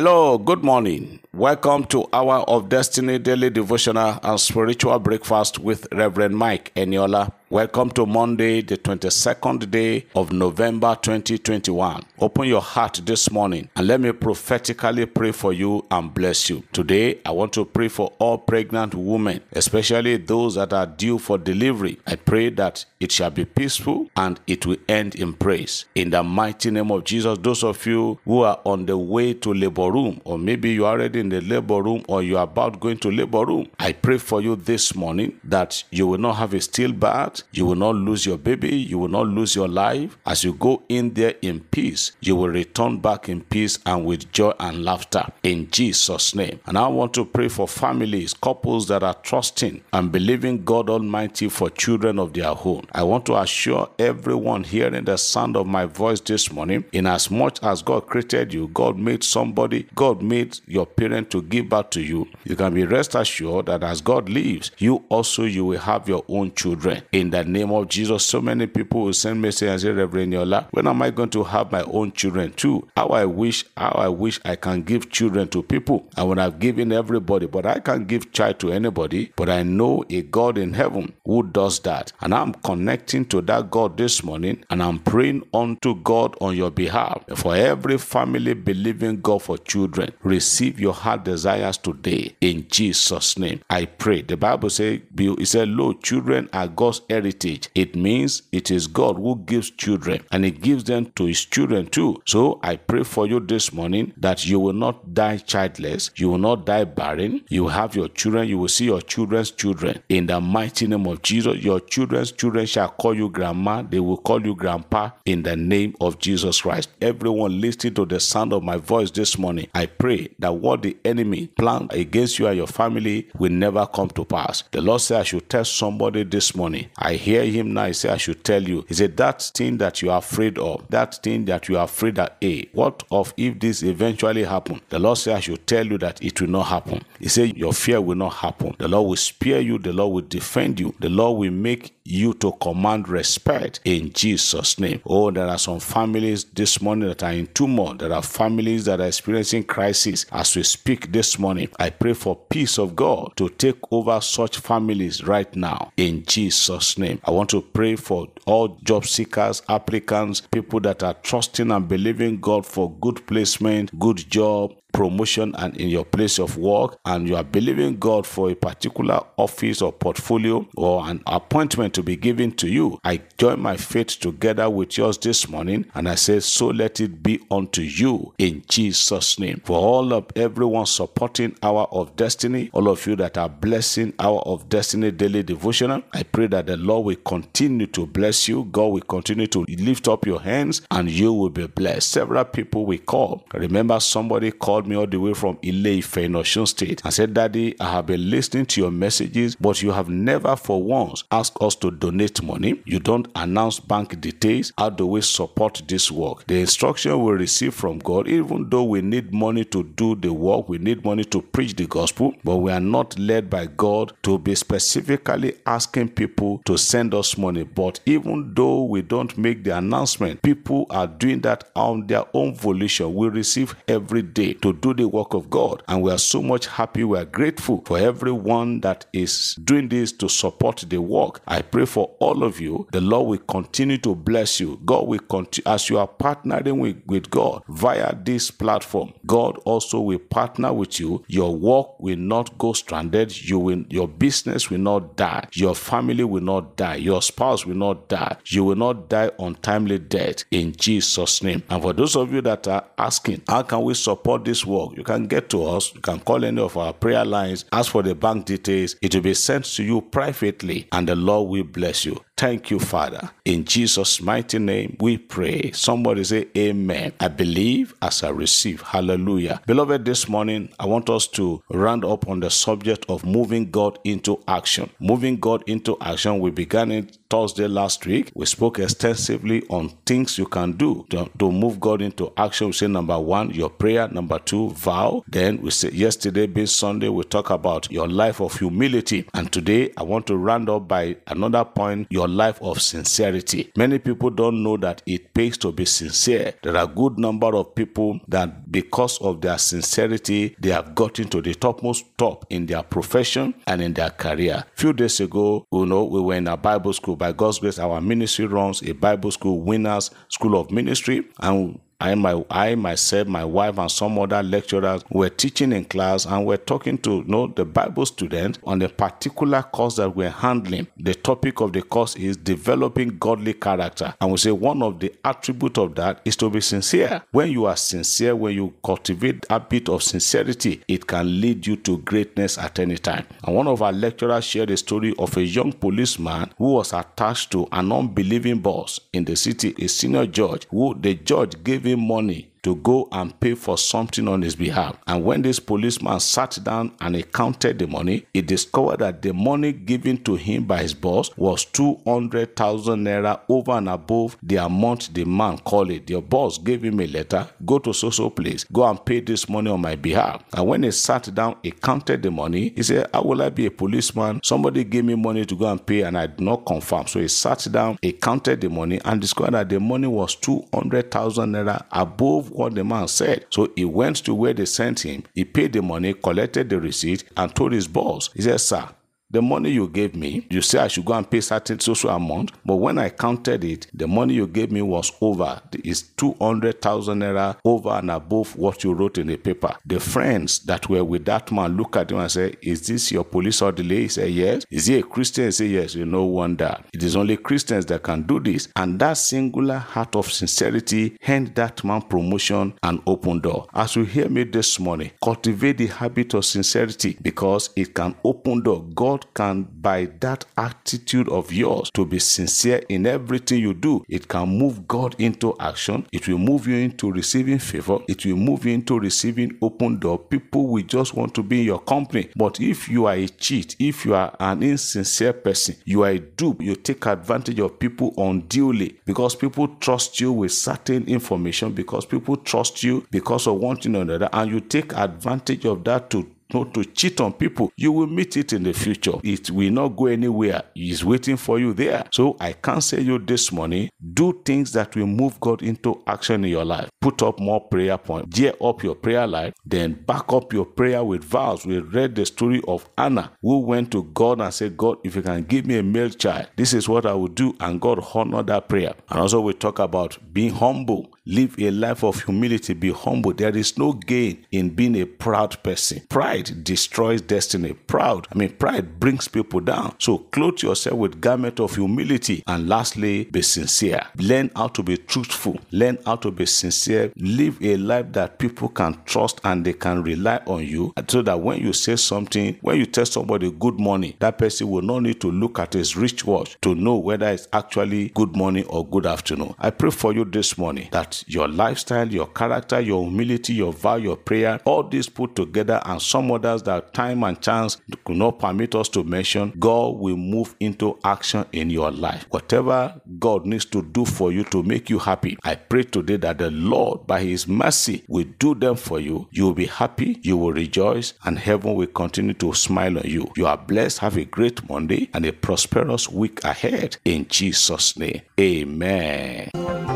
Hello, good morning. Welcome to Hour of Destiny Daily Devotional and Spiritual Breakfast with Reverend Mike Eniola. Welcome to Monday, the 22nd day of November 2021. Open your heart this morning and let me prophetically pray for you and bless you. Today, I want to pray for all pregnant women, especially those that are due for delivery. I pray that it shall be peaceful and it will end in praise. In the mighty name of Jesus, those of you who are on the way to labor room, or maybe you are already in the labor room or you are about going to labor room, I pray for you this morning that you will not have a stillbirth, you will not lose your baby, you will not lose your life. As you go in there in peace, you will return back in peace and with joy and laughter in Jesus' name. And I want to pray for families, couples that are trusting and believing God Almighty for children of their own. I want to assure everyone hearing the sound of my voice this morning, in as much as God created you, God made somebody, God made your parent to give birth to you. You can be rest assured that as God lives, you also you will have your own children. In the name of Jesus, so many people will send message and say, Reverend Yola, when am I going to have my own children too? How I wish, how I wish I can give children to people. I would have given everybody, but I can't give child to anybody. But I know a God in heaven who does that. And I'm connecting to that God this morning and I'm praying unto God on your behalf. For every family believing God for children, receive your heart desires today in Jesus' name. I pray. The Bible says, it said, Lo, children are God's heritage. It means it is God who gives children and He gives them to His children too. So I pray for you this morning that you will not die childless, you will not die barren, you have your children, you will see your children's children. In the mighty name of Jesus, your children's children shall call you grandma, they will call you grandpa in the name of Jesus Christ. Everyone listening to the sound of my voice this morning, I pray that what the enemy planned against you and your family will never come to pass. The Lord said, I should tell somebody this morning. Hear him now. He said, I should tell you. He said, That thing that you are afraid of, that thing that you are afraid of, A, what of if this eventually happen? The Lord said, I should tell you that it will not happen. He said, Your fear will not happen. The Lord will spare you. The Lord will defend you. The Lord will make you to command respect in Jesus' name. Oh, there are some families this morning that are in turmoil. There are families that are experiencing crisis as we speak this morning. I pray for peace of God to take over such families right now in Jesus' name. I want to pray for all job seekers, applicants, people that are trusting and believing God for good placement, good job, promotion and in your place of work and you are believing God for a particular office or portfolio or an appointment to be given to you, I join my faith together with yours this morning and I say, so let it be unto you in Jesus' name. For all of everyone supporting Hour of Destiny, all of you that are blessing Hour of Destiny daily devotional, I pray that the Lord will continue to bless you. God will continue to lift up your hands and you will be blessed. Several people will call. Remember somebody called me all the way from Ile-Ife in Osun State and said, Daddy, I have been listening to your messages, but you have never for once asked us to donate money. You don't announce bank details. How do we support this work? The instruction we receive from God, even though we need money to do the work, we need money to preach the gospel, but we are not led by God to be specifically asking people to send us money. But even though we don't make the announcement, people are doing that on their own volition. We receive every day to do the work of God. And we are so much happy. We are grateful for everyone that is doing this to support the work. I pray for all of you. The Lord will continue to bless you. God will continue, as you are partnering with, with God via this platform, God also will partner with you. Your work will not go stranded. You will, your business will not die. Your family will not die. Your spouse will not die. You will not die untimely death in Jesus' name. And for those of you that are asking, how can we support this work? You can get to us. You can call any of our prayer lines. Ask for the bank details. It will be sent to you privately, and the Lord will bless you. Thank you, Father. In Jesus' mighty name, we pray. Somebody say, Amen. I believe as I receive. Hallelujah. Beloved, this morning, I want us to round up on the subject of moving God into action. Moving God into action, we began it Thursday last week. We spoke extensively on things you can do to, to move God into action. We say number one, your prayer. Number two, vow. Then we say yesterday, being Sunday, we talk about your life of humility. And today, I want to round up by another point, your life of sincerity. Many people don't know that it pays to be sincere. There are a good number of people that because of their sincerity, they have gotten to the topmost top in their profession and in their career. A few days ago, you know, we were in a Bible school by God's grace, our ministry runs a Bible school, Winners School of Ministry, and I, my, I myself, my wife, and some other lecturers were teaching in class and we're talking to you know, the Bible students on a particular course that we're handling. The topic of the course is developing godly character. And we say one of the attributes of that is to be sincere. When you are sincere, when you cultivate a bit of sincerity, it can lead you to greatness at any time. And one of our lecturers shared a story of a young policeman who was attached to an unbelieving boss in the city, a senior judge, who the judge gave him money to go and pay for something on his behalf. And when this policeman sat down and he counted the money, he discovered that the money given to him by his boss was 200,000 naira over and above the amount the man called it. The boss gave him a letter, go to social place, go and pay this money on my behalf. And when he sat down, he counted the money. He said, How will I be a policeman? Somebody gave me money to go and pay and I did not confirm. So he sat down, he counted the money and discovered that the money was 200,000 naira above what the man said. So he went to where they sent him. He paid the money, collected the receipt, and told his boss, he said, Sir, the money you gave me, you say I should go and pay certain social amount, but when I counted it, the money you gave me was over. It's 200,000 naira over and above what you wrote in the paper. The friends that were with that man look at him and say, Is this your police orderly? He said, Yes. Is he a Christian? He said, Yes. You no wonder. It is only Christians that can do this. And that singular heart of sincerity hand that man promotion and open door. As you hear me this morning, cultivate the habit of sincerity because it can open door. God God can, by that attitude of yours, to be sincere in everything you do, it can move God into action. It will move you into receiving favor. It will move you into receiving open door. People will just want to be in your company. But if you are a cheat, if you are an insincere person, you are a dupe, you take advantage of people unduly because people trust you with certain information, because people trust you because of one thing or another, and you take advantage of that to not to cheat on people, you will meet it in the future. It will not go anywhere. It's waiting for you there. So I counsel you this morning, do things that will move God into action in your life. Put up more prayer points. Gear up your prayer life. Then back up your prayer with vows. We read the story of Anna who went to God and said, God, if you can give me a male child, this is what I will do. And God honored that prayer. And also we talk about being humble. Live a life of humility. Be humble. There is no gain in being a proud person. Pride destroys destiny. Proud, I mean, pride brings people down. So clothe yourself with garment of humility. And lastly, be sincere. Learn how to be truthful. Learn how to be sincere. Live a life that people can trust and they can rely on you. So that when you say something, when you tell somebody good morning, that person will not need to look at his wristwatch to know whether it's actually good morning or good afternoon. I pray for you this morning that your lifestyle, your character, your humility, your vow, your prayer, all these put together, and some others that time and chance could not permit us to mention, God will move into action in your life. Whatever God needs to do for you to make you happy, I pray today that the Lord, by His mercy, will do them for you. You will be happy, you will rejoice, and heaven will continue to smile on you. You are blessed. Have a great Monday and a prosperous week ahead. In Jesus' name, amen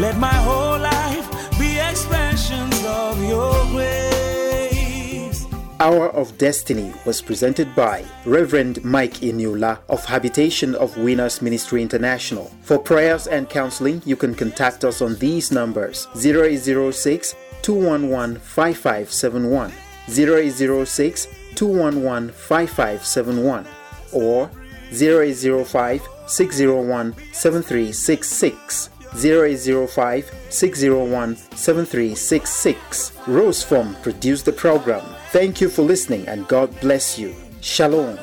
let my whole life be expressions of your grace. Hour of Destiny was presented by Reverend Mike Eniola of Habitation of Winners Ministry International. For prayers and counseling, you can contact us on these numbers 0806 211 5571, 0806 211 5571 or 0805 601 7366. 0805 601 7366. Rose Form produced the program. Thank you for listening and God bless you. Shalom.